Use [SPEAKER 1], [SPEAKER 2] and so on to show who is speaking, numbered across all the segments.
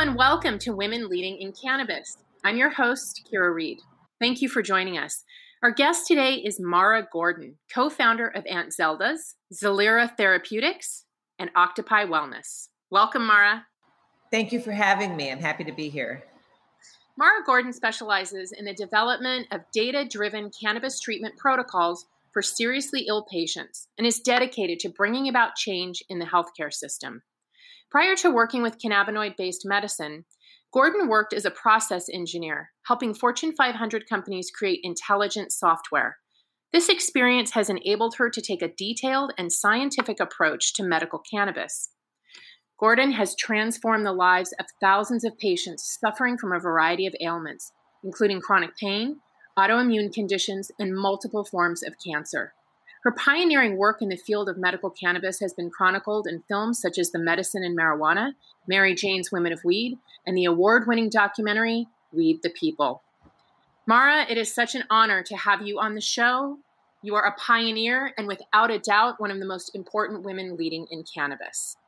[SPEAKER 1] and welcome to Women Leading in Cannabis. I'm your host, Kira Reed. Thank you for joining us. Our guest today is Mara Gordon, co founder of Aunt Zelda's, Zelira Therapeutics, and Octopi Wellness. Welcome, Mara.
[SPEAKER 2] Thank you for having me. I'm happy to be here.
[SPEAKER 1] Mara Gordon specializes in the development of data driven cannabis treatment protocols for seriously ill patients and is dedicated to bringing about change in the healthcare system. Prior to working with cannabinoid based medicine, Gordon worked as a process engineer, helping Fortune 500 companies create intelligent software. This experience has enabled her to take a detailed and scientific approach to medical cannabis. Gordon has transformed the lives of thousands of patients suffering from a variety of ailments, including chronic pain, autoimmune conditions, and multiple forms of cancer. Her pioneering work in the field of medical cannabis has been chronicled in films such as The Medicine and Marijuana, Mary Jane's Women of Weed, and the award winning documentary Weed the People. Mara, it is such an honor to have you on the show. You are a pioneer and without a doubt one of the most important women leading in cannabis.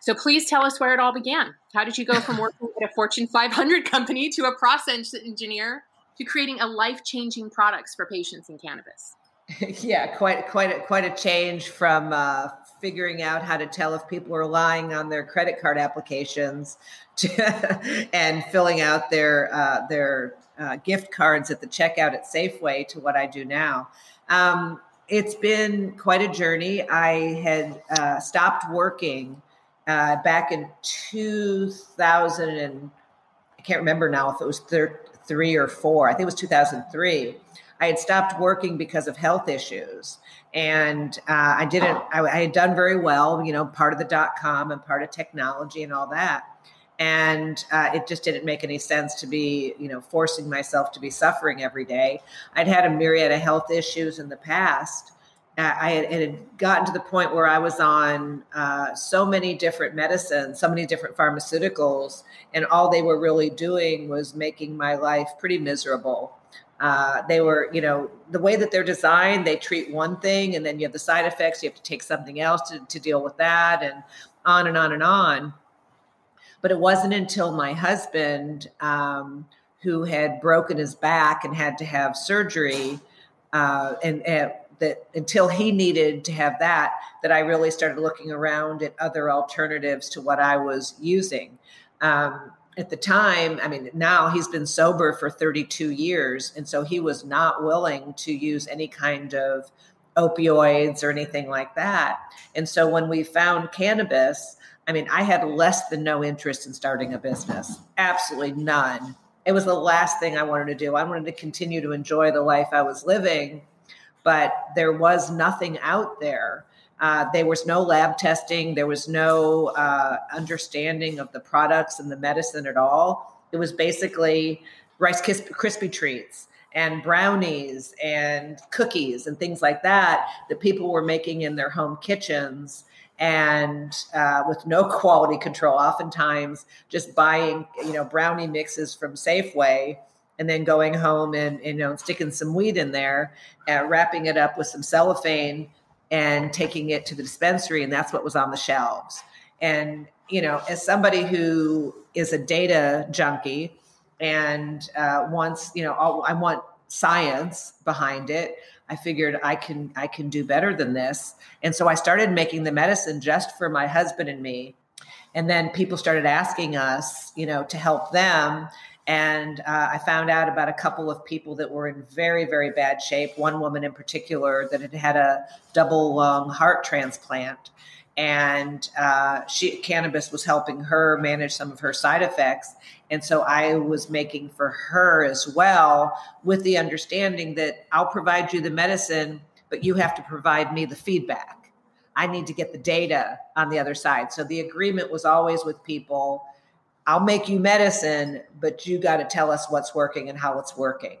[SPEAKER 1] So please tell us where it all began. How did you go from working at a Fortune 500 company to a process engineer to creating a life-changing products for patients in cannabis?
[SPEAKER 2] yeah, quite quite a, quite a change from uh, figuring out how to tell if people are lying on their credit card applications to, and filling out their uh, their uh, gift cards at the checkout at Safeway to what I do now. Um, it's been quite a journey. I had uh, stopped working uh, back in 2000 and I can't remember now if it was thir- three or four. I think it was 2003. I had stopped working because of health issues, and uh, I didn't. I, I, had done very well, you know, part of the dot com and part of technology and all that, and uh, it just didn't make any sense to be, you know, forcing myself to be suffering every day. I'd had a myriad of health issues in the past. Uh, I had, had gotten to the point where I was on uh, so many different medicines, so many different pharmaceuticals, and all they were really doing was making my life pretty miserable. Uh, they were, you know, the way that they're designed, they treat one thing and then you have the side effects. You have to take something else to, to deal with that and on and on and on. But it wasn't until my husband, um, who had broken his back and had to have surgery, uh, and, and that until he needed to have that, that I really started looking around at other alternatives to what I was using. Um, at the time, I mean, now he's been sober for 32 years. And so he was not willing to use any kind of opioids or anything like that. And so when we found cannabis, I mean, I had less than no interest in starting a business, absolutely none. It was the last thing I wanted to do. I wanted to continue to enjoy the life I was living, but there was nothing out there uh, there was no lab testing. There was no uh, understanding of the products and the medicine at all. It was basically Rice Krispie treats and brownies and cookies and things like that that people were making in their home kitchens and uh, with no quality control. Oftentimes, just buying you know brownie mixes from Safeway and then going home and, you know sticking some weed in there, and wrapping it up with some cellophane and taking it to the dispensary and that's what was on the shelves. And you know as somebody who is a data junkie and uh, wants you know i want science behind it i figured i can i can do better than this. And so i started making the medicine just for my husband and me. And then people started asking us you know to help them and uh, I found out about a couple of people that were in very, very bad shape. One woman in particular that had had a double lung heart transplant, and uh, she cannabis was helping her manage some of her side effects. And so I was making for her as well, with the understanding that I'll provide you the medicine, but you have to provide me the feedback. I need to get the data on the other side. So the agreement was always with people I'll make you medicine, but you got to tell us what's working and how it's working.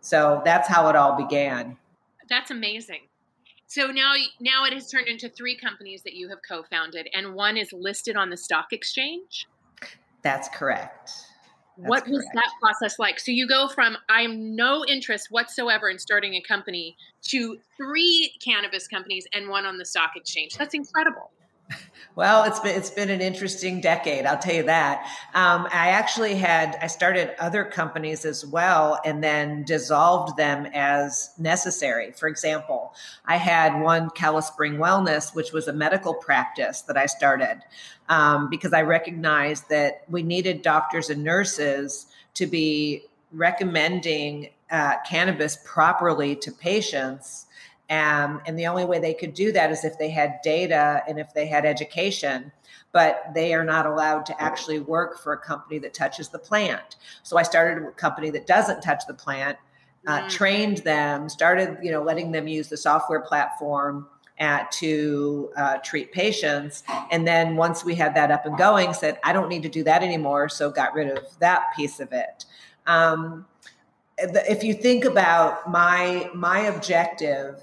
[SPEAKER 2] So that's how it all began.
[SPEAKER 1] That's amazing. So now, now it has turned into three companies that you have co-founded, and one is listed on the stock exchange.
[SPEAKER 2] That's correct. That's
[SPEAKER 1] what was that process like? So you go from I am no interest whatsoever in starting a company to three cannabis companies and one on the stock exchange. That's incredible.
[SPEAKER 2] Well, it's been it's been an interesting decade. I'll tell you that. Um, I actually had I started other companies as well, and then dissolved them as necessary. For example, I had one Calispring Wellness, which was a medical practice that I started um, because I recognized that we needed doctors and nurses to be recommending uh, cannabis properly to patients. Um, and the only way they could do that is if they had data and if they had education, but they are not allowed to actually work for a company that touches the plant. So I started a company that doesn't touch the plant, uh,
[SPEAKER 1] Mm.
[SPEAKER 2] trained them, started you know letting them use the software platform at, to uh, treat patients, and then once we had that up and going, said I don't need to do that anymore, so got rid of that piece of it. Um, if you think about my my objective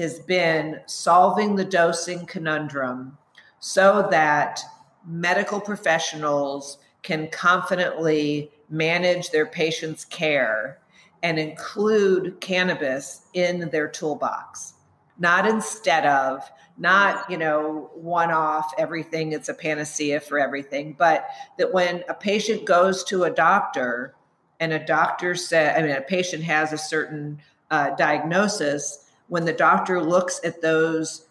[SPEAKER 2] has been solving the dosing conundrum so that medical professionals can confidently manage their patients' care and include cannabis in their toolbox. Not instead of not you know one off everything it's a panacea for everything but that when a patient goes to a doctor and a doctor said i mean a patient has a certain uh, diagnosis when the doctor looks at those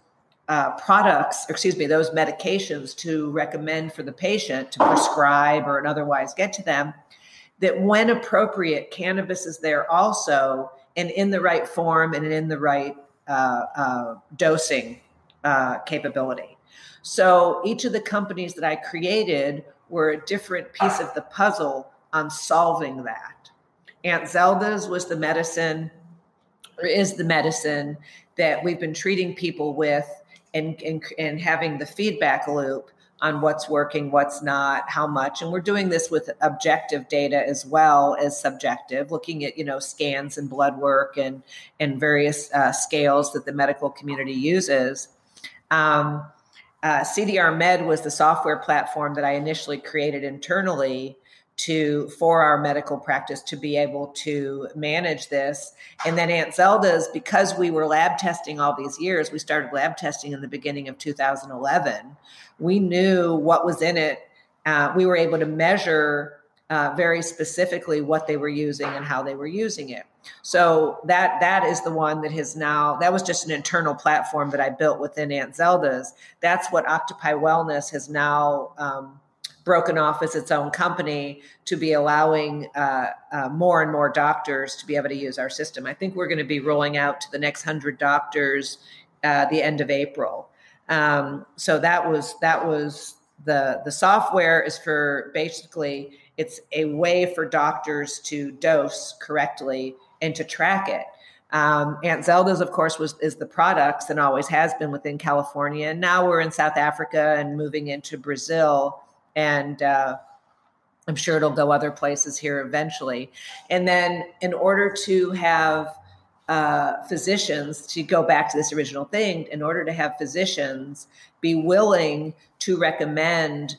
[SPEAKER 2] uh, products, excuse me, those medications to recommend for the patient to prescribe or otherwise get to them, that when appropriate, cannabis is there also and in the right form and in the right uh, uh, dosing uh, capability. So each of the companies that I created were a different piece of the puzzle on solving that. Aunt Zelda's was the medicine, is the medicine that we've been treating people with and, and, and having the feedback loop on what's working, what's not, how much. And we're doing this with objective data as well as subjective, looking at, you know, scans and blood work and, and various uh, scales that the medical community uses. Um, uh, CDR Med was the software platform that I initially created internally to for our medical practice to be able to manage this. And then Aunt Zelda's, because we were lab testing all these years, we started lab testing in the beginning of 2011. We knew what was in it. Uh, we were able to measure uh, very specifically what they were using and how they were using it. So that that is the one that has now that was just an internal platform that I built within Aunt Zelda's. That's what Octopi Wellness has now um, broken off as its own company to be allowing uh, uh, more and more doctors to be able to use our system. I think we're going to be rolling out to the next hundred doctors uh, the end of April. Um, so that was that was the the software is for basically it's a way for doctors to dose correctly and to track it. Um, Aunt Zelda's, of course, was is the products and always has been within California. And now we're in South Africa and moving into Brazil, and uh, I'm sure it'll go other places here eventually. And then, in order to have uh, physicians, to go back to this original thing, in order to have physicians be willing to recommend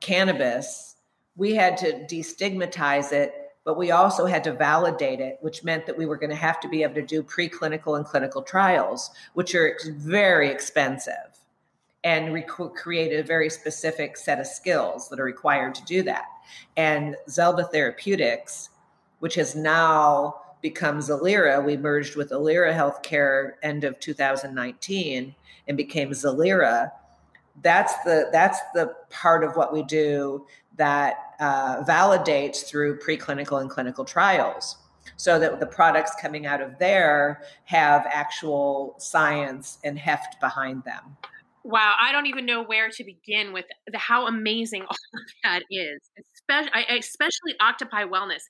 [SPEAKER 2] cannabis, we had to destigmatize it, but we also had to validate it, which meant that we were going to have to be able to do preclinical and clinical trials, which are very expensive and rec- create a very specific set of skills that are required to do that. And Zelda Therapeutics, which has now become Zelira, we merged with Ilera Healthcare end of 2019 and became Zelira. That's the that's the part of what we do that uh, validates through preclinical and clinical trials so that the products coming out of there have actual science and heft behind them.
[SPEAKER 1] Wow, I don't even know where to begin with the, how amazing all of that is, especially, especially Octopi Wellness.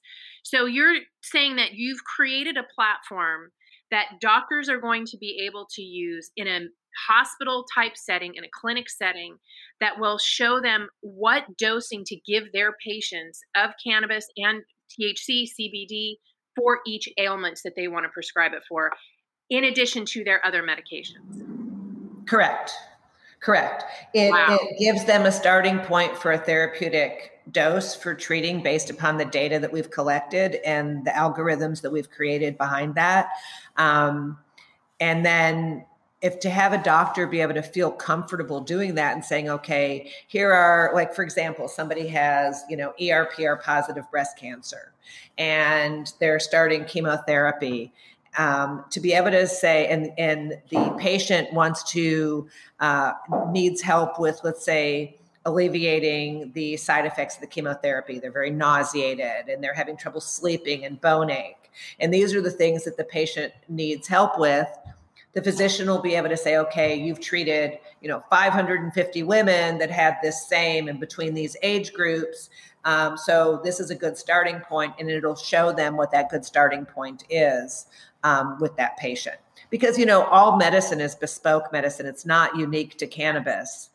[SPEAKER 1] So you're saying that you've created a platform that doctors are going to be able to use in a hospital type setting, in a clinic setting, that will show them what dosing to give their patients of cannabis and THC, CBD for each ailments that they want to prescribe it for, in addition to their other medications.
[SPEAKER 2] Correct. Correct. It,
[SPEAKER 1] Wow.
[SPEAKER 2] it gives them a starting point for a therapeutic dose for treating based upon the data that we've collected and the algorithms that we've created behind that. Um, and then if to have a doctor be able to feel comfortable doing that and saying, okay, here are like, for example, somebody has, you know, ERPR positive breast cancer and they're starting chemotherapy. Um, to be able to say, and and the patient wants to uh, needs help with, let's say, alleviating the side effects of the chemotherapy. They're very nauseated and they're having trouble sleeping and bone ache. And these are the things that the patient needs help with. The physician will be able to say, okay, you've treated, you know, 550 women that had this same and between these age groups. Um, so this is a good starting point, and it'll show them what that good starting point is um, with that patient. Because you know, all medicine is bespoke medicine; it's not unique to cannabis.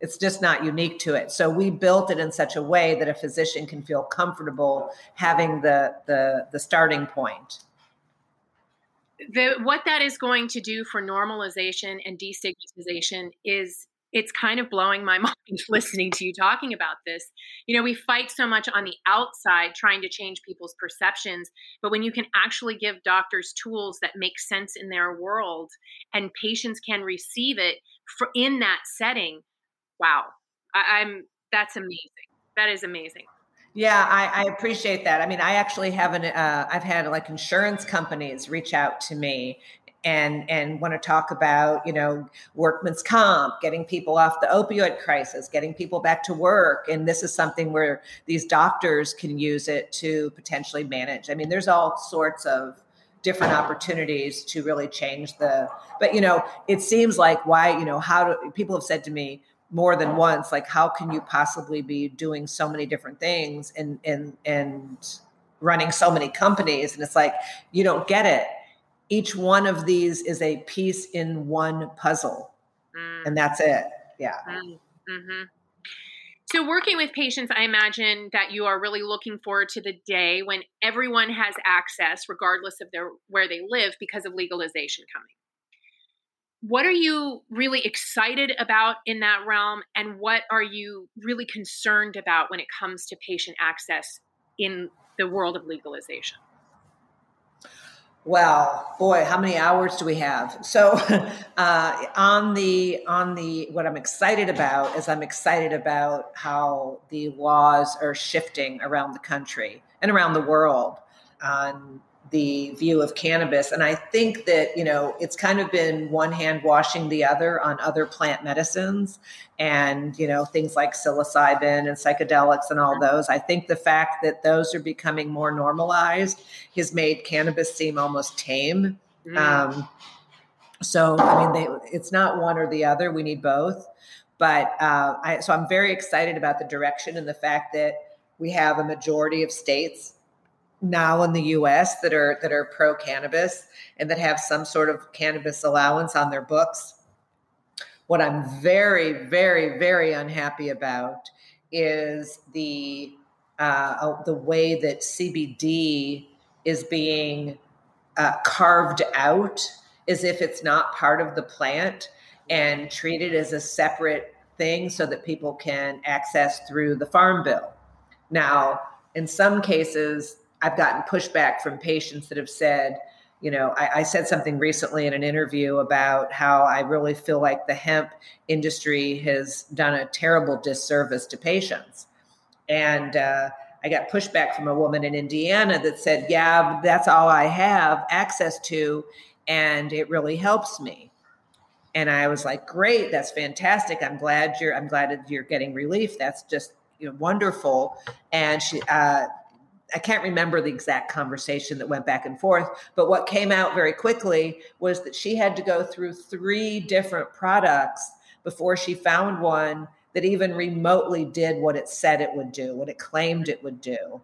[SPEAKER 2] It's just not unique to it. So we built it in such a way that a physician can feel comfortable having the the, the starting point.
[SPEAKER 1] the what that is going to do for normalization and destigmatization is it's kind of blowing my mind listening to you talking about this. You know, we fight so much on the outside trying to change people's perceptions, but when you can actually give doctors tools that make sense in their world and patients can receive it for in that setting, wow. I, I'm that's amazing. That is amazing.
[SPEAKER 2] Yeah, I, I appreciate that. I mean, I actually haven't. Uh, I've had like insurance companies reach out to me and and want to talk about you know workman's comp, getting people off the opioid crisis, getting people back to work, and this is something where these doctors can use it to potentially manage. I mean, there's all sorts of different opportunities to really change the. But you know, it seems like why you know how do people have said to me more than once like how can you possibly be doing so many different things and and and running so many companies and it's like you don't get it each one of these is a piece in one puzzle
[SPEAKER 1] Mm.
[SPEAKER 2] and that's it yeah
[SPEAKER 1] Mm-hmm. So, working with patients, I imagine that you are really looking forward to the day when everyone has access, regardless of their where they live, because of legalization coming. What are you really excited about in that realm, and what are you really concerned about when it comes to patient access in the world of legalization?
[SPEAKER 2] Well, boy, how many hours do we have? So, uh, on the on the what I'm excited about is I'm excited about how the laws are shifting around the country and around the world on the view of cannabis. And I think that you know it's kind of been one hand washing the other on other plant medicines and you know things like psilocybin and psychedelics and all those. I think the fact that those are becoming more normalized has made cannabis seem almost tame.
[SPEAKER 1] Mm.
[SPEAKER 2] Um, so I mean, they, it's not one or the other. We need both. But uh, I, so I'm very excited about the direction and the fact that we have a majority of states now in the U.S. that are that are pro cannabis and that have some sort of cannabis allowance on their books. What I'm very, very, very unhappy about is the uh, the way that CBD is being uh, carved out as if it's not part of the plant and treated as a separate thing so that people can access through the farm bill. Now, in some cases, I've gotten pushback from patients that have said, you know, I, I, said something recently in an interview about how I really feel like the hemp industry has done a terrible disservice to patients. And uh, I got pushback from a woman in Indiana that said, yeah, that's all I have access to, and it really helps me. And I was like, great, that's fantastic. I'm glad you're, I'm glad that you're getting relief. That's just you know, wonderful. And she, uh, I can't remember the exact conversation that went back and forth, but what came out very quickly was that she had to go through three different products before she found one that even remotely did what it said it would do, what it claimed it would do.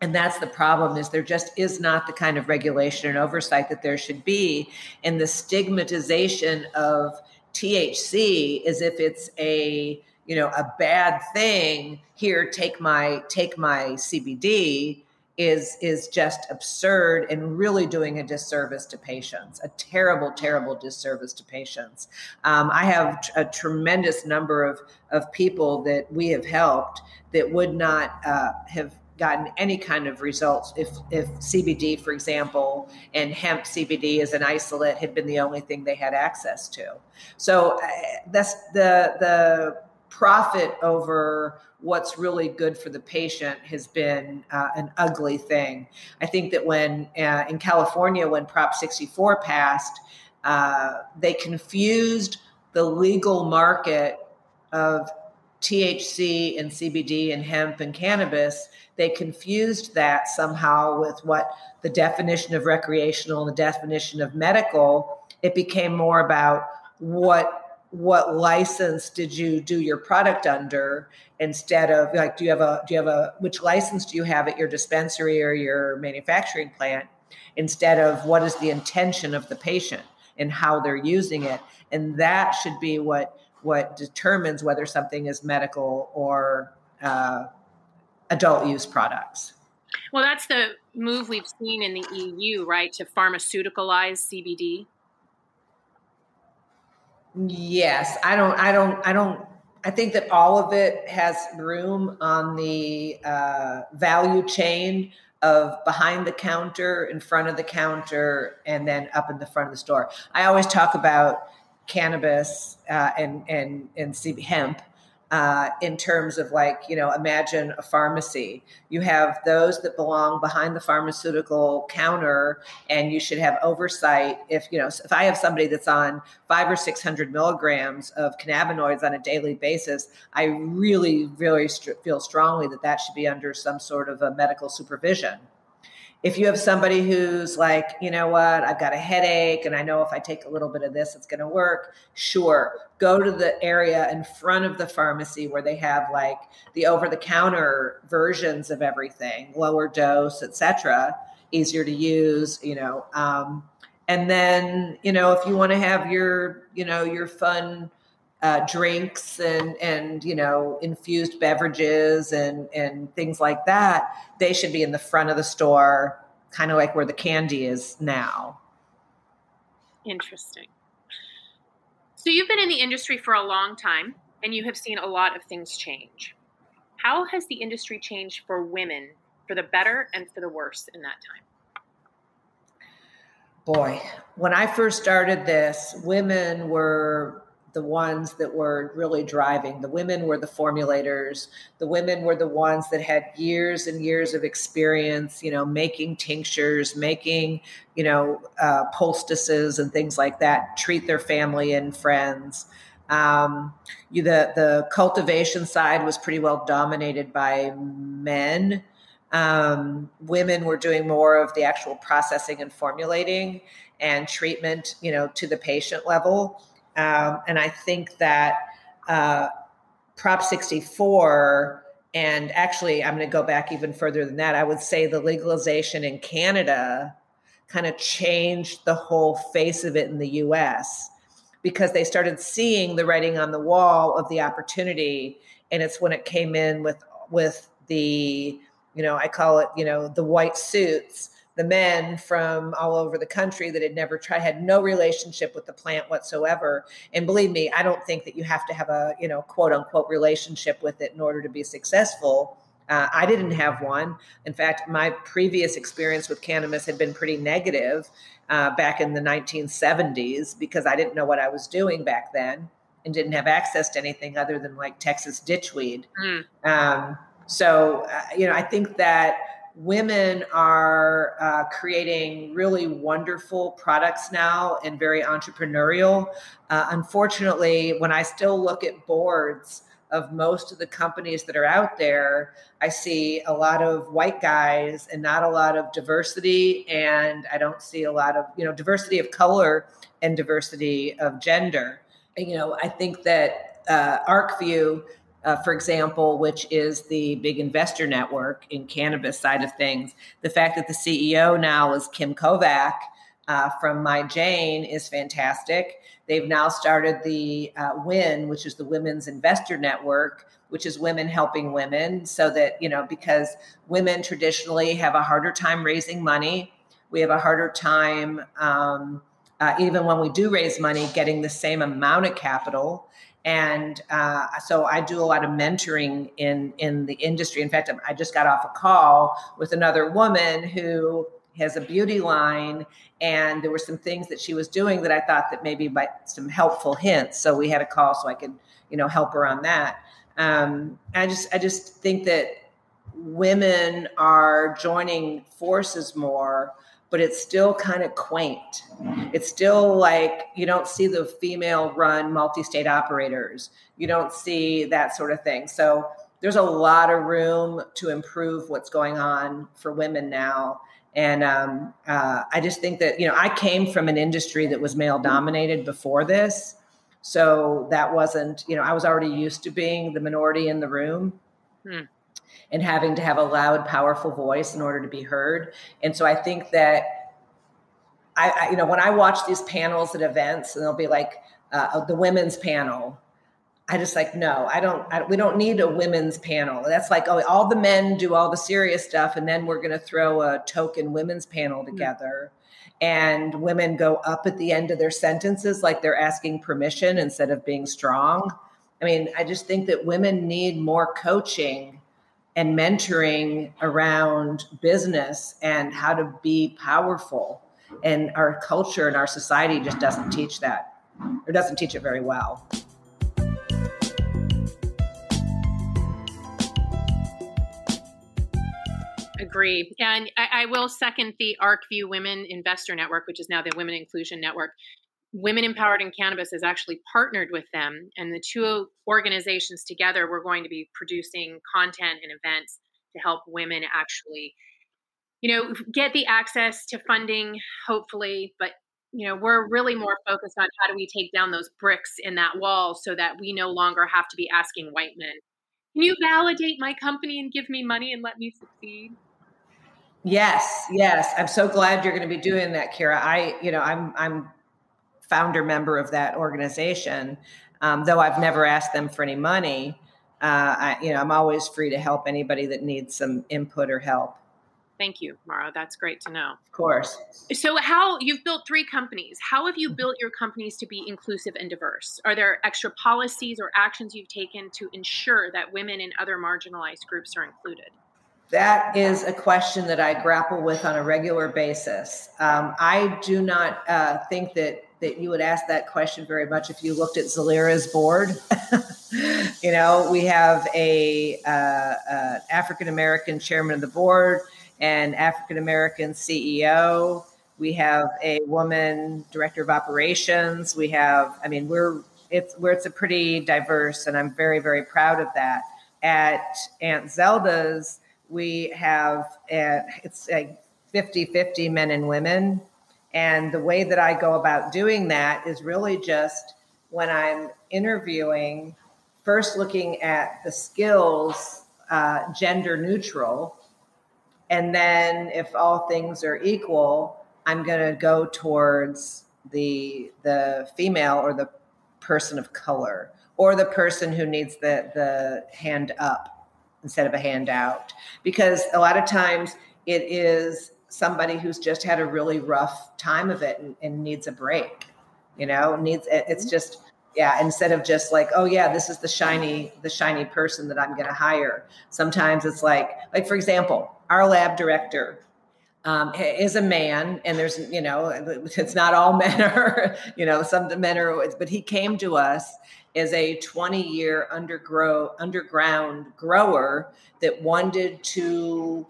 [SPEAKER 2] and that's the problem is there just is not the kind of regulation and oversight that there should be and the stigmatization of thc as if it's a you know a bad thing here take my take my cbd is is just absurd and really doing a disservice to patients a terrible terrible disservice to patients um, i have a tremendous number of of people that we have helped that would not uh, have gotten any kind of results if if CBD, for example, and hemp CBD as an isolate had been the only thing they had access to. So uh, that's the the profit over what's really good for the patient has been uh, an ugly thing. I think that when uh, in California, when Prop 64 passed, uh, they confused the legal market of THC and CBD and hemp and cannabis, they confused that somehow with what the definition of recreational and the definition of medical. It became more about what what license did you do your product under instead of like do you have a do you have a which license do you have at your dispensary or your manufacturing plant instead of what is the intention of the patient and how they're using it and that should be what what determines whether something is medical or uh, adult use products.
[SPEAKER 1] Well, that's the move we've seen in the EU, right, to pharmaceuticalize CBD.
[SPEAKER 2] Yes, I don't, I don't, I don't. I think that all of it has room on the uh, value chain of behind the counter, in front of the counter, and then up in the front of the store. I always talk about cannabis uh, and and and hemp uh, in terms of like you know imagine a pharmacy. You have those that belong behind the pharmaceutical counter and you should have oversight. If you know if i have somebody that's on five or six hundred milligrams of cannabinoids on a daily basis i really really st- feel strongly that that should be under some sort of a medical supervision if you have somebody who's like, you know what, I've got a headache and I know if I take a little bit of this, it's going to work, sure, go to the area in front of the pharmacy where they have like the over the counter versions of everything, lower dose, etc., easier to use, you know. Um, and then, you know, if you want to have your, you know, your fun uh, drinks and and you know infused beverages and and things like that they should be in the front of the store kind of like where the candy is now
[SPEAKER 1] Interesting. So you've been in the industry for a long time and you have seen a lot of things change. How has the industry changed for women for the better and for the worse in that time?
[SPEAKER 2] boy when i first started this women were the ones that were really driving. The women were the formulators. The women were the ones that had years and years of experience, you know, making tinctures, making, you know, uh, poultices and things like that, treat their family and friends. Um, you, the, the cultivation side was pretty well dominated by men. Um, women were doing more of the actual processing and formulating and treatment, you know, to the patient level. Um, and I think that uh, Prop 64, and actually, I'm going to go back even further than that. I would say the legalization in Canada kind of changed the whole face of it in the US because they started seeing the writing on the wall of the opportunity. And it's when it came in with, with the, you know, I call it, you know, the white suits the men from all over the country that had never tried had no relationship with the plant whatsoever. And believe me i don't think that you have to have a you know quote unquote relationship with it in order to be successful. Uh, i didn't have one. In fact my previous experience with cannabis had been pretty negative uh, back in the 1970s because i didn't know what i was doing back then and didn't have access to anything other than like texas ditchweed
[SPEAKER 1] Mm.
[SPEAKER 2] um, so uh, you know i think that women are uh, creating really wonderful products now and very entrepreneurial. Uh, unfortunately, when I still look at boards of most of the companies that are out there, I see a lot of white guys and not a lot of diversity. And I don't see a lot of, you know, diversity of color and diversity of gender. And, you know, I think that uh, ArcView uh, for example, which is the big investor network in cannabis side of things. The fact that the CEO now is Kim Kovacs uh, from My Jane is fantastic. They've now started the uh, WIN, which is the Women's Investor Network, which is women helping women, so that, you know, because women traditionally have a harder time raising money. We have a harder time, um, uh, even when we do raise money, getting the same amount of capital. And uh, so I do a lot of mentoring in in the industry. In fact, I just got off a call with another woman who has a beauty line and there were some things that she was doing that I thought that maybe by some helpful hints. So we had a call so I could, you know, help her on that. Um, I just I just think that women are joining forces more, but it's still kind of quaint. It's still like you don't see the female run multi-state operators. You don't see that sort of thing. So there's a lot of room to improve what's going on for women now and um, uh, I just think that, you know, I came from an industry that was male dominated before this. So that wasn't, you know, I was already used to being the minority in the room
[SPEAKER 1] Hmm.
[SPEAKER 2] And having to have a loud, powerful voice in order to be heard. And so I think that I, I you know, when I watch these panels at events and they'll be like uh, the women's panel, I just like no, I don't. I, we don't need a women's panel. That's like oh, all the men do all the serious stuff, and then we're going to throw a token women's panel together, and women go up at the end of their sentences like they're asking permission instead of being strong. I mean, I just think that women need more coaching and mentoring around business and how to be powerful. And our culture and our society just doesn't teach that, or doesn't teach it very well.
[SPEAKER 1] Agree. And I, I will second the ArcView Women Investor Network, which is now the Women Inclusion Network. Women Empowered in Cannabis has actually partnered with them, and the two organizations together, we're going to be producing content and events to help women actually, you know, get the access to funding, hopefully. But you know, we're really more focused on how do we take down those bricks in that wall so that we no longer have to be asking white men, "Can you validate my company and give me money and let me succeed?"
[SPEAKER 2] Yes, yes. I'm so glad you're going to be doing that, Kira. I, you know, I'm I'm founder member of that organization, um, though I've never asked them for any money. Uh, I, you know, I'm always free to help anybody that needs some input or help.
[SPEAKER 1] Thank you, Mara. That's great to know.
[SPEAKER 2] Of course.
[SPEAKER 1] So, how you've built three companies? How have you built your companies to be inclusive and diverse? Are there extra policies or actions you've taken to ensure that women and other marginalized groups are included?
[SPEAKER 2] That is a question that I grapple with on a regular basis. Um, I do not uh, think that that you would ask that question very much if you looked at Zelira's board. you know, we have a uh, uh, African American chairman of the board, and African American CEO. We have a woman director of operations. We have, I mean, we're it's where it's a pretty diverse, and I'm very very proud of that. At Aunt Zelda's we have uh, it's like 50 50 men and women and the way that i go about doing that is really just when i'm interviewing first looking at the skills uh, gender neutral. And then if all things are equal i'm going to go towards the the female or the person of color or the person who needs the the hand up instead of a handout because a lot of times it is somebody who's just had a really rough time of it and, and needs a break you know needs it. it's just yeah instead of just like oh yeah this is the shiny the shiny person that i'm going to hire sometimes it's like like for example our lab director um, is a man and there's you know it's not all men are you know some men are but he came to us as a 20 year undergrow underground grower that wanted to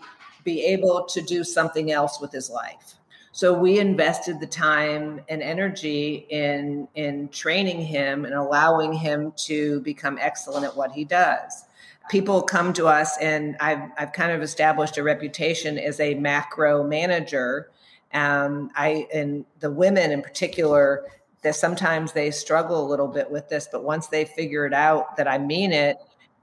[SPEAKER 2] be able to do something else with his life. So we invested the time and energy in in training him and allowing him to become excellent at what he does. People come to us and I've, I've kind of established a reputation as a macro manager. Um, i and the women in particular that sometimes they struggle a little bit with this but once they figure it out that i mean it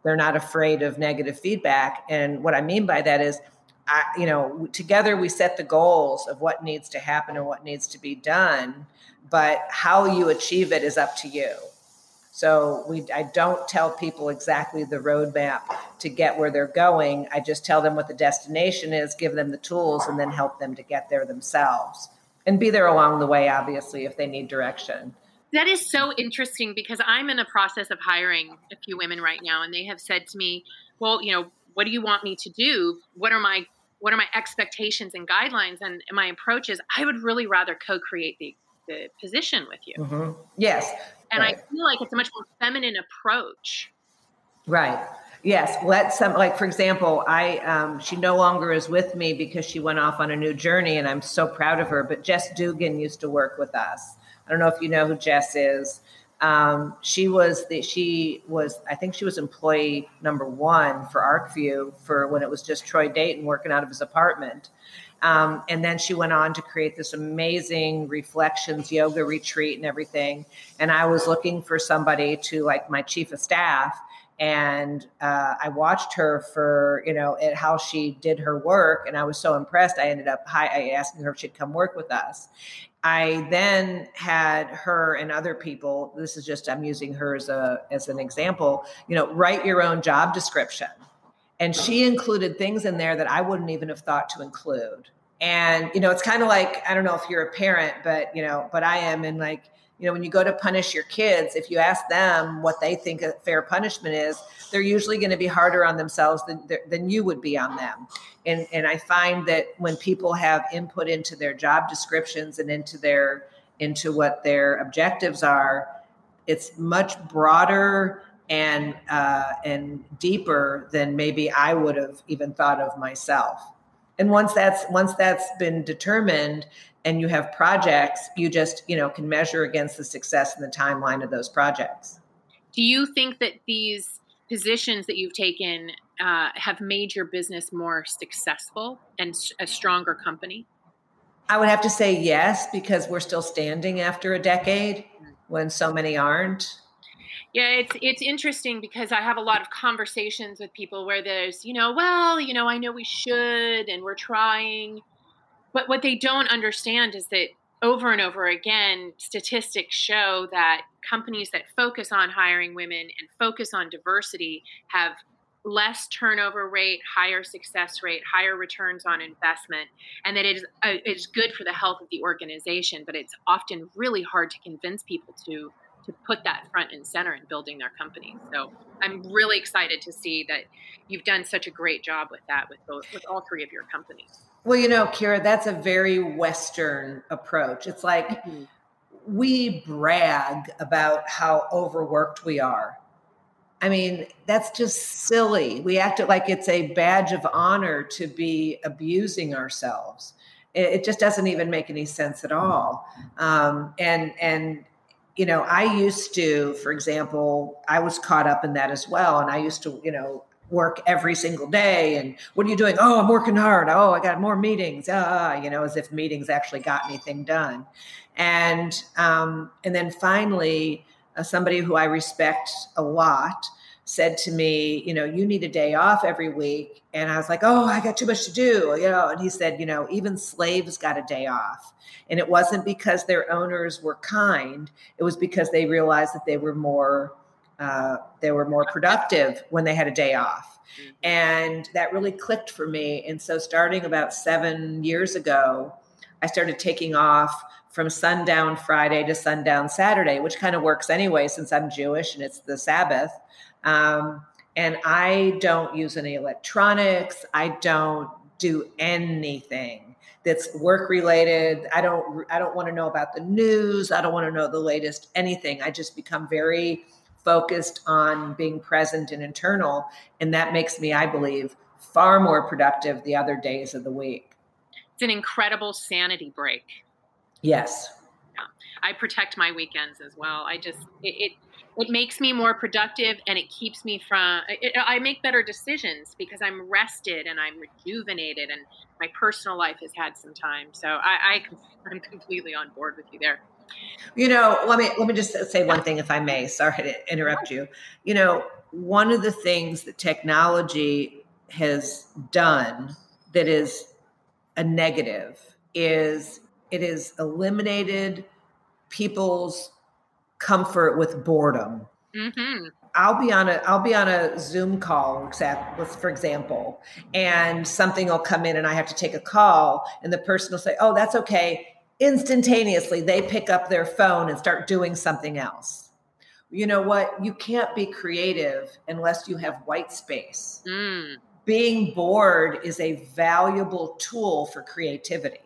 [SPEAKER 2] they're not afraid of negative feedback. And what I mean by that is, I, you know, together we set the goals of what needs to happen and what needs to be done, but how you achieve it is up to you. So we, I don't tell people exactly the roadmap to get where they're going. I just tell them what the destination is, give them the tools, and then help them to get there themselves. And be there along the way, obviously, if they need direction.
[SPEAKER 1] That is so interesting because I'm in the process of hiring a few women right now, and they have said to me, "Well, you know, what do you want me to do? What are my what are my expectations and guidelines?" And my approach is, I would really rather co-create the the position with you,
[SPEAKER 2] hmm Yes.
[SPEAKER 1] and
[SPEAKER 2] right.
[SPEAKER 1] I feel like it's a much more feminine approach.
[SPEAKER 2] Right. Yes. Let some like for example, I um, she no longer is with me because she went off on a new journey, and I'm so proud of her. But Jess Dugan used to work with us. I don't know if you know who Jess is. Um, she was the she was I think she was employee number one for ArcView for when it was just Troy Dayton working out of his apartment. Um, and then she went on to create this amazing reflections yoga retreat and everything. And I was looking for somebody to like my chief of staff and uh, I watched her for you know at how she did her work, and I was so impressed. I ended up hi- asking her if she'd come work with us. I then had her and other people. This is just I'm using her as a as an example. You know, write your own job description, and she included things in there that I wouldn't even have thought to include. And you know, it's kind of like I don't know if you're a parent, but you know, but I am, and like you know, when you go to punish your kids, if you ask them what they think a fair punishment is, they're usually going to be harder on themselves than, than you would be on them. And, and I find that when people have input into their job descriptions and into their into what their objectives are, it's much broader and uh, and deeper than maybe I would have even thought of myself. And once that's once that's been determined, and you have projects, you just you know can measure against the success and the timeline of those projects.
[SPEAKER 1] Do you think that these positions that you've taken uh, have made your business more successful and a stronger company?
[SPEAKER 2] I would have to say yes because we're still standing after a decade when so many aren't.
[SPEAKER 1] Yeah, it's it's interesting because I have a lot of conversations with people where there's, you know, well, you know, I know we should and we're trying. But what they don't understand is that over and over again, statistics show that companies that focus on hiring women and focus on diversity have less turnover rate, higher success rate, higher returns on investment, and that it is uh, it's good for the health of the organization. But it's often really hard to convince people to to put that front and center in building their companies. So I'm really excited to see that you've done such a great job with that with both with all three of your companies.
[SPEAKER 2] Well, you know, Kira, that's a very Western approach. It's like we brag about how overworked we are. I mean, that's just silly. We act like it's a badge of honor to be abusing ourselves. It, it just doesn't even make any sense at all. Um, and and you know, I used to, for example, I was caught up in that as well, and I used to, you know, work every single day. And what are you doing? Oh, I'm working hard. Oh, I got more meetings. Ah, you know, as if meetings actually got anything done. And um, and then finally, uh, somebody who I respect a lot said to me, you know, you need a day off every week. And I was like, oh, I got too much to do, you know. And he said, you know, even slaves got a day off. And it wasn't because their owners were kind; it was because they realized that they were more uh, they were more productive when they had a day off. And that really clicked for me. And so, starting about seven years ago, I started taking off from sundown Friday to sundown Saturday, which kind of works anyway since I'm Jewish and it's the Sabbath. Um, and I don't use any electronics. I don't do anything that's work related. I don't. I don't want to know about the news. I don't want to know the latest anything. I just become very focused on being present and internal, and that makes me, I believe, far more productive the other days of the week.
[SPEAKER 1] It's an incredible sanity break.
[SPEAKER 2] Yes.
[SPEAKER 1] I protect my weekends as well. I just it it, it makes me more productive and it keeps me from. It, I make better decisions because I'm rested and I'm rejuvenated and my personal life has had some time. So I, I I'm completely on board with you there.
[SPEAKER 2] You know, let me let me just say one thing, if I may. Sorry to interrupt you. You know, one of the things that technology has done that is a negative is it has eliminated people's comfort with boredom.
[SPEAKER 1] Mm-hmm.
[SPEAKER 2] I'll be on a I'll be on a Zoom call, except for example, and something will come in and I have to take a call, and the person will say, "Oh, that's okay." Instantaneously, they pick up their phone and start doing something else. You know what? You can't be creative unless you have white space.
[SPEAKER 1] Mm.
[SPEAKER 2] Being bored is a valuable tool for creativity.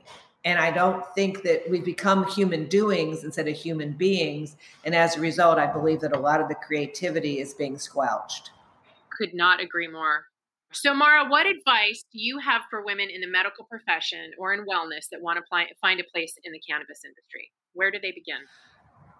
[SPEAKER 2] And I don't think that we become human doings instead of human beings. And as a result, I believe that a lot of the creativity is being squelched.
[SPEAKER 1] Could not agree more. So, Mara, what advice do you have for women in the medical profession or in wellness that want to pli- find a place in the cannabis industry? Where do they begin?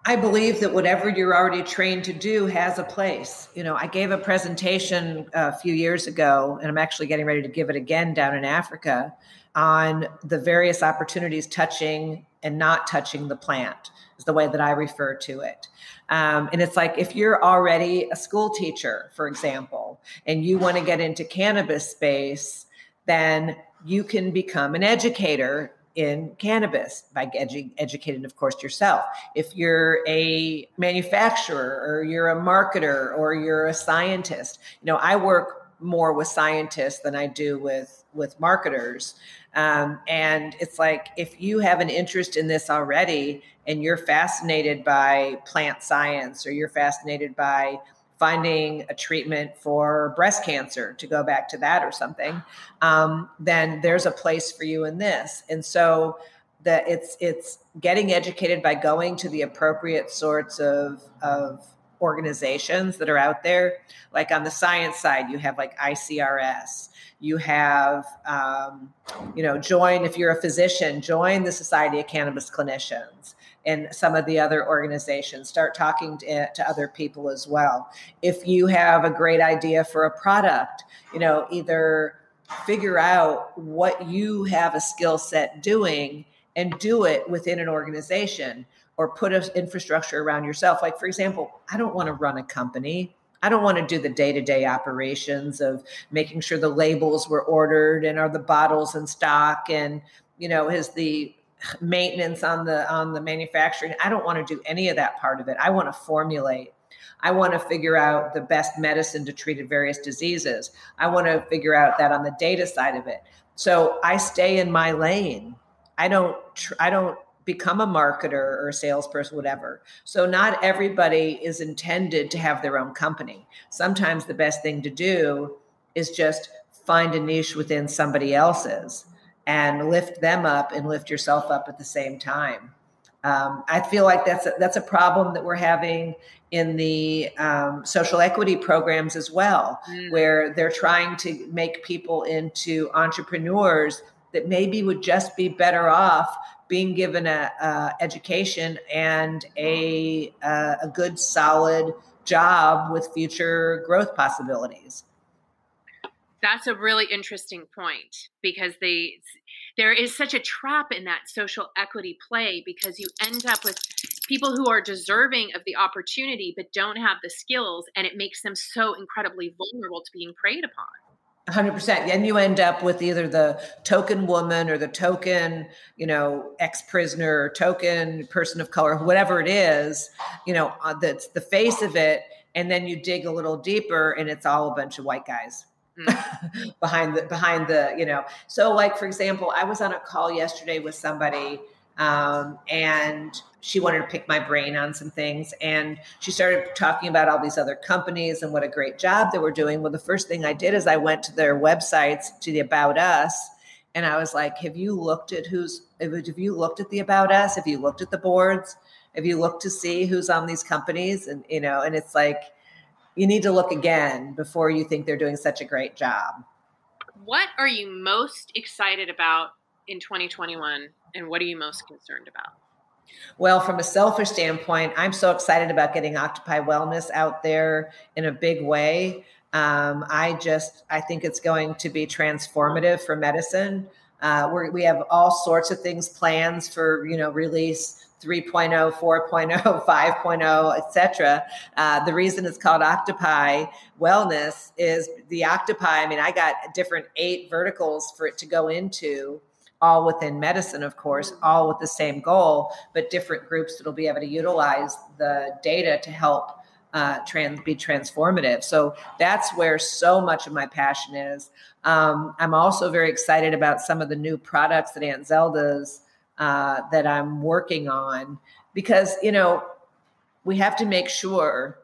[SPEAKER 2] I believe that whatever you're already trained to do has a place. You know, I gave a presentation a few years ago, and I'm actually getting ready to give it again down in Africa on the various opportunities touching and not touching the plant, is the way that I refer to it. Um, and it's like if you're already a school teacher, for example, and you want to get into cannabis space, then you can become an educator in cannabis by edu- educating, of course, yourself. If you're a manufacturer or you're a marketer or you're a scientist, you know, I work more with scientists than I do with with marketers. Um, and it's like if you have an interest in this already and you're fascinated by plant science or you're fascinated by finding a treatment for breast cancer to go back to that or something um, then there's a place for you in this and so that it's it's getting educated by going to the appropriate sorts of of organizations that are out there. Like on the science side you have like icrs you have um, you know join if you're a physician join the society of cannabis clinicians and some of the other organizations. Start talking to, to other people as well. If you have a great idea for a product you know either figure out what you have a skill set doing and do it within an organization or put an infrastructure around yourself like for example i don't want to run a company I don't want to do the day to day operations of making sure the labels were ordered and are the bottles in stock and, you know, is the maintenance on the on the manufacturing. I don't want to do any of that part of it. I want to formulate. I want to figure out the best medicine to treat various diseases. I want to figure out that on the data side of it. So I stay in my lane. I don't tr- I don't become a marketer or a salesperson, whatever. So, not everybody is intended to have their own company. Sometimes the best thing to do is just find a niche within somebody else's and lift them up and lift yourself up at the same time. Um, I feel like that's a, that's a problem that we're having in the um, social equity programs as well,
[SPEAKER 1] Mm.
[SPEAKER 2] where they're trying to make people into entrepreneurs that maybe would just be better off being given a, a education and a, a good solid job with future growth possibilities.
[SPEAKER 1] That's a really interesting point because they there is such a trap in that social equity play because you end up with people who are deserving of the opportunity but don't have the skills and it makes them so incredibly vulnerable to being preyed upon.
[SPEAKER 2] 100% and you end up with either the token woman or the token you know ex-prisoner or token person of color whatever it is you know uh, that's the face of it. And then you dig a little deeper and it's all a bunch of white guys behind the behind the you know. So like for example i was on a call yesterday with somebody um, and she wanted to pick my brain on some things and she started talking about all these other companies and what a great job they were doing. Well the first thing i did is i went to their websites to the about us and i was like have you looked at who's have you looked at the about us? Have you looked at the boards? Have you looked to see who's on these companies? And you know and it's like you need to look again before you think they're doing such a great job.
[SPEAKER 1] What are you most excited about in 2021 and what are you most concerned about?
[SPEAKER 2] Well, from a selfish standpoint, I'm so excited about getting Octopi Wellness out there in a big way. Um, I just I think it's going to be transformative for medicine. Uh, we have all sorts of things plans for you know release 3.0, 4.0, 5.0, etc. Uh, the reason it's called Octopi Wellness is the octopi. I mean, I got different eight verticals for it to go into, all within medicine, of course, all with the same goal, but different groups that'll be able to utilize the data to help uh, trans be transformative. So that's where so much of my passion is. Um, I'm also very excited about some of the new products that Aunt Zelda's uh, that I'm working on because you know we have to make sure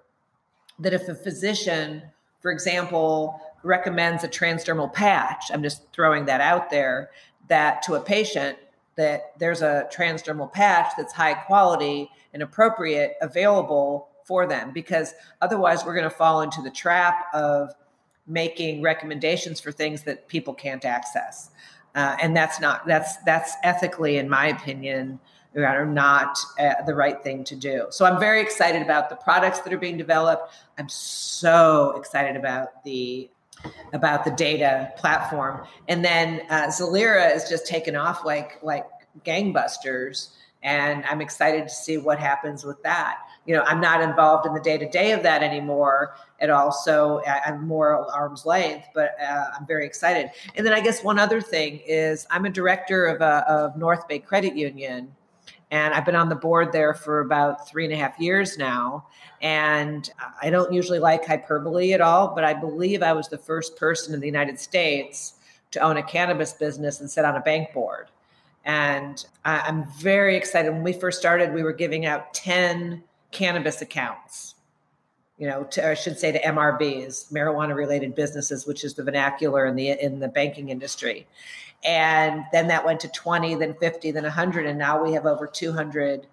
[SPEAKER 2] that if a physician, for example, recommends a transdermal patch, I'm just throwing that out there, that to a patient that there's a transdermal patch that's high quality and appropriate available for them. Because otherwise we're going to fall into the trap of making recommendations for things that people can't access. Uh, and that's not that's that's ethically in my opinion are not uh, the right thing to do. So i'm very excited about the products that are being developed. I'm so excited about the about the data platform. And then uh, Zelira is just taken off like like gangbusters and i'm excited to see what happens with that. You know i'm not involved in the day to day of that anymore at all so i'm more arm's length but uh, i'm very excited. And then i guess one other thing is i'm a director of, a, of north bay credit union and i've been on the board there for about three and a half years now. And i don't usually like hyperbole at all but i believe i was the first person in the united states to own a cannabis business and sit on a bank board. And i'm very excited. When we first started we were giving out 10 cannabis accounts you know to, i should say to mrbs marijuana related businesses which is the vernacular in the in the banking industry. And then that went to 20 then 50 then 100 and now we have over 200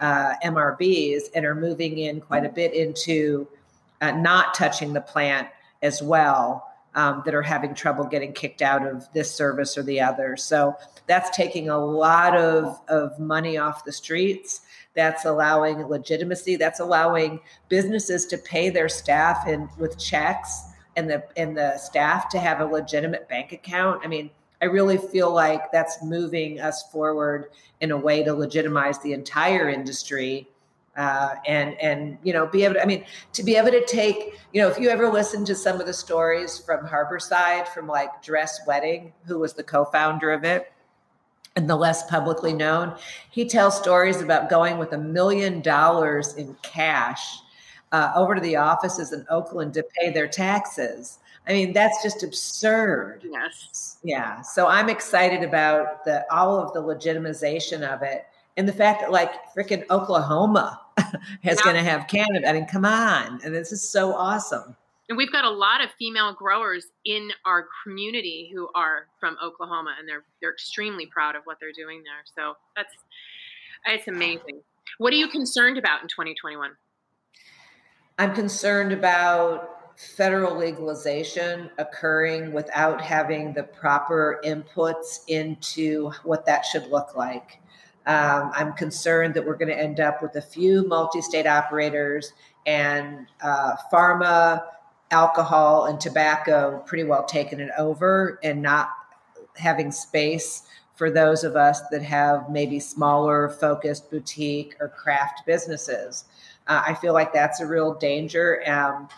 [SPEAKER 2] uh, mrbs and are moving in quite a bit into uh, not touching the plant as well um, that are having trouble getting kicked out of this service or the other. So that's taking a lot of, of money off the streets that's allowing legitimacy that's allowing businesses to pay their staff in with checks and the and the staff to have a legitimate bank account. I mean i really feel like that's moving us forward in a way to legitimize the entire industry uh, and and you know be able to i mean to be able to take you know if you ever listen to some of the stories from harborside from like dress wedding who was the co-founder of it and the less publicly known. He tells stories about going with a million dollars in cash uh, over to the offices in Oakland to pay their taxes. I mean, that's just absurd.
[SPEAKER 1] Yes.
[SPEAKER 2] Yeah. So I'm excited about the all of the legitimization of it and the fact that like freaking Oklahoma is
[SPEAKER 1] Yeah.
[SPEAKER 2] going to have Canada. I mean, come on. And this is so awesome.
[SPEAKER 1] And we've got a lot of female growers in our community who are from Oklahoma, and they're they're extremely proud of what they're doing there. So that's it's amazing. What are you concerned about in 2021?
[SPEAKER 2] I'm concerned about federal legalization occurring without having the proper inputs into what that should look like. Um, I'm concerned that we're going to end up with a few multi state operators and uh, pharma, alcohol, and tobacco pretty well taken it over and not having space for those of us that have maybe smaller, focused boutique or craft businesses. Uh, I feel like that's a real danger. Um,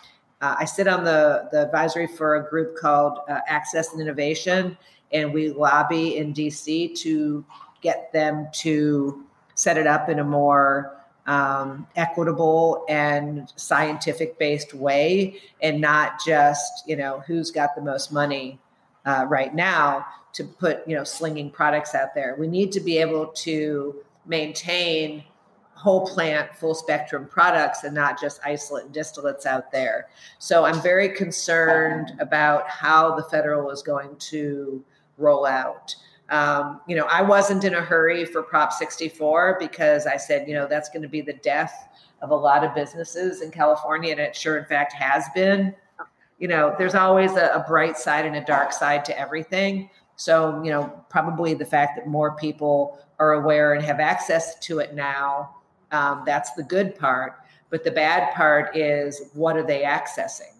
[SPEAKER 2] uh, I sit on the, the advisory for a group called uh, Access and Innovation, and we lobby in DC to get them to set it up in a more um, equitable and scientific based way and not just, you know, who's got the most money uh, right now to put, you know, slinging products out there. We need to be able to maintain whole plant, full spectrum products and not just isolate and distillates out there. So I'm very concerned about how the federal is going to roll out. Um, you know, I wasn't in a hurry for Prop 64 because I said, you know, that's going to be the death of a lot of businesses in California, and it sure, in fact, has been. You know, there's always a, a bright side and a dark side to everything. So, you know, probably the fact that more people are aware and have access to it now um, that's the good part. But the bad part is what are they accessing?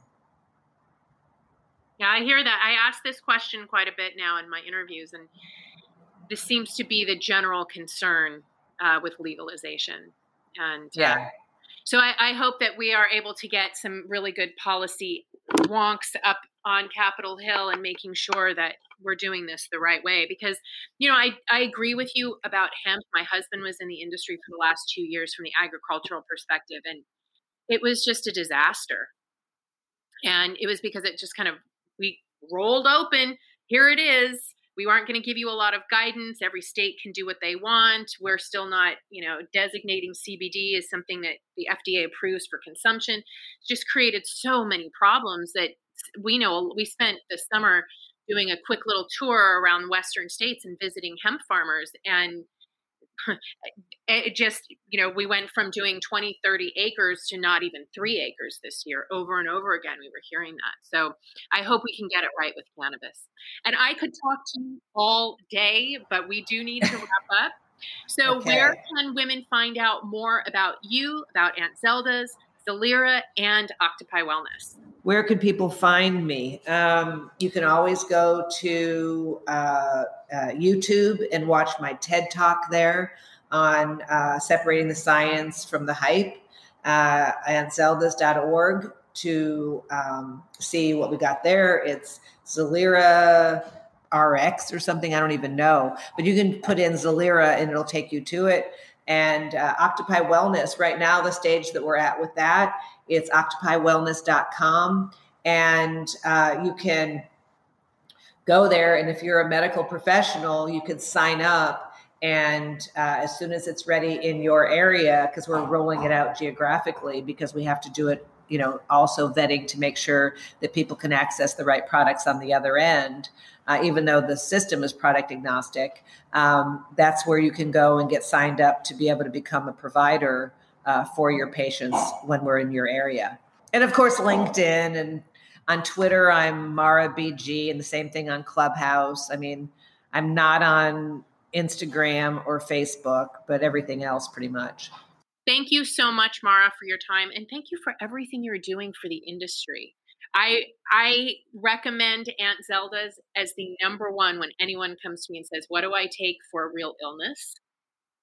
[SPEAKER 1] Yeah, I hear that. I ask this question quite a bit now in my interviews, and this seems to be the general concern uh, with legalization. And uh,
[SPEAKER 2] Yeah.
[SPEAKER 1] so I, I hope that we are able to get some really good policy wonks up on Capitol Hill and making sure that we're doing this the right way. Because, you know, I, I agree with you about hemp. My husband was in the industry for the last two years from the agricultural perspective, and it was just a disaster. And it was because it just kind of, we rolled open. Here it is. We aren't going to give you a lot of guidance. Every state can do what they want. We're still not, you know, designating CBD as something that the FDA approves for consumption. It's just created so many problems that we know. We spent the summer doing a quick little tour around western states and visiting hemp farmers and it just you know we went from doing 20 30 acres to not even three acres this year over and over again we were hearing that so i hope we can get it right with cannabis and i could talk to you all day but we do need to wrap up so
[SPEAKER 2] Okay.
[SPEAKER 1] where can women find out more about you about aunt zelda's Zelira and Octopi Wellness.
[SPEAKER 2] Where can people find me? Um, you can always go to uh, uh, YouTube and watch my TED Talk there on uh, separating the science from the hype uh, and zeldas.org to um, see what we got there. It's Zelira RX or something. I don't even know. But you can put in Zelira and it'll take you to it. And uh, Octopi Wellness, right now, the stage that we're at with that, it's octopiwellness.com. And uh, you can go there. And if you're a medical professional, you can sign up. And uh, as soon as it's ready in your area, because we're rolling it out geographically, because we have to do it, you know, also vetting to make sure that people can access the right products on the other end uh, even though the system is product agnostic, um, that's where you can go and get signed up to be able to become a provider uh, for your patients when we're in your area. And of course, LinkedIn and on Twitter, I'm Mara BG, and the same thing on Clubhouse. I mean, I'm not on Instagram or Facebook, but everything else pretty much.
[SPEAKER 1] Thank you so much, Mara, for your time, and thank you for everything you're doing for the industry. I I recommend Aunt Zelda's as the number one when anyone comes to me and says, "What do I take for a real illness?"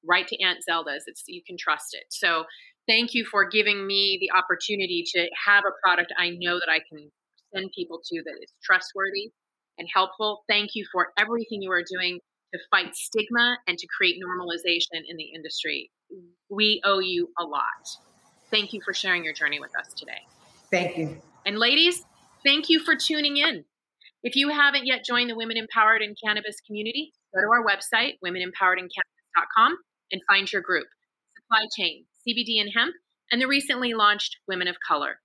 [SPEAKER 1] Write to Aunt Zelda's. It's you can trust it. So thank you for giving me the opportunity to have a product I know that I can send people to that is trustworthy and helpful. Thank you for everything you are doing to fight stigma and to create normalization in the industry. We owe you a lot. Thank you for sharing your journey with us today.
[SPEAKER 2] Thank you.
[SPEAKER 1] And ladies, thank you for tuning in. If you haven't yet joined the Women Empowered in Cannabis community, go to our website, womenempoweredinCannabis.com, and find your group Supply Chain, CBD and Hemp, and the recently launched Women of Color.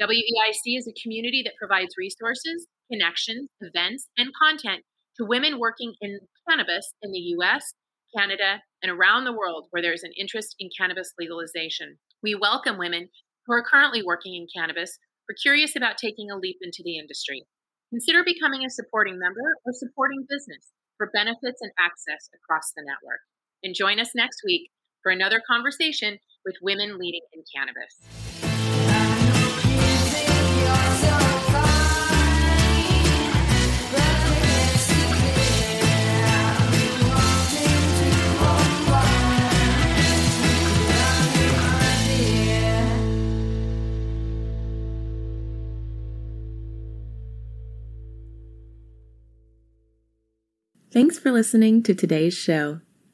[SPEAKER 1] WEIC is a community that provides resources, connections, events, and content to women working in cannabis in the US, Canada, and around the world where there's an interest in cannabis legalization. We welcome women who are currently working in cannabis or curious about taking a leap into the industry. Consider becoming a supporting member or supporting business for benefits and access across the network. And join us next week for another conversation with women leading in cannabis.
[SPEAKER 3] Thanks for listening to today's show.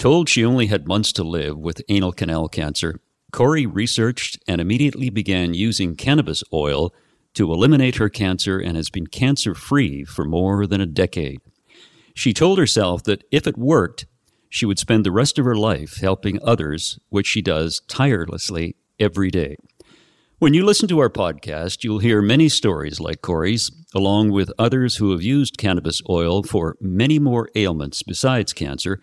[SPEAKER 4] Told she only had months to live with anal canal cancer, Corrie researched and immediately began using cannabis oil to eliminate her cancer and has been cancer free for more than a decade. She told herself that if it worked, she would spend the rest of her life helping others, which she does tirelessly every day. When you listen to our podcast, you'll hear many stories like Corrie's, along with others who have used cannabis oil for many more ailments besides cancer,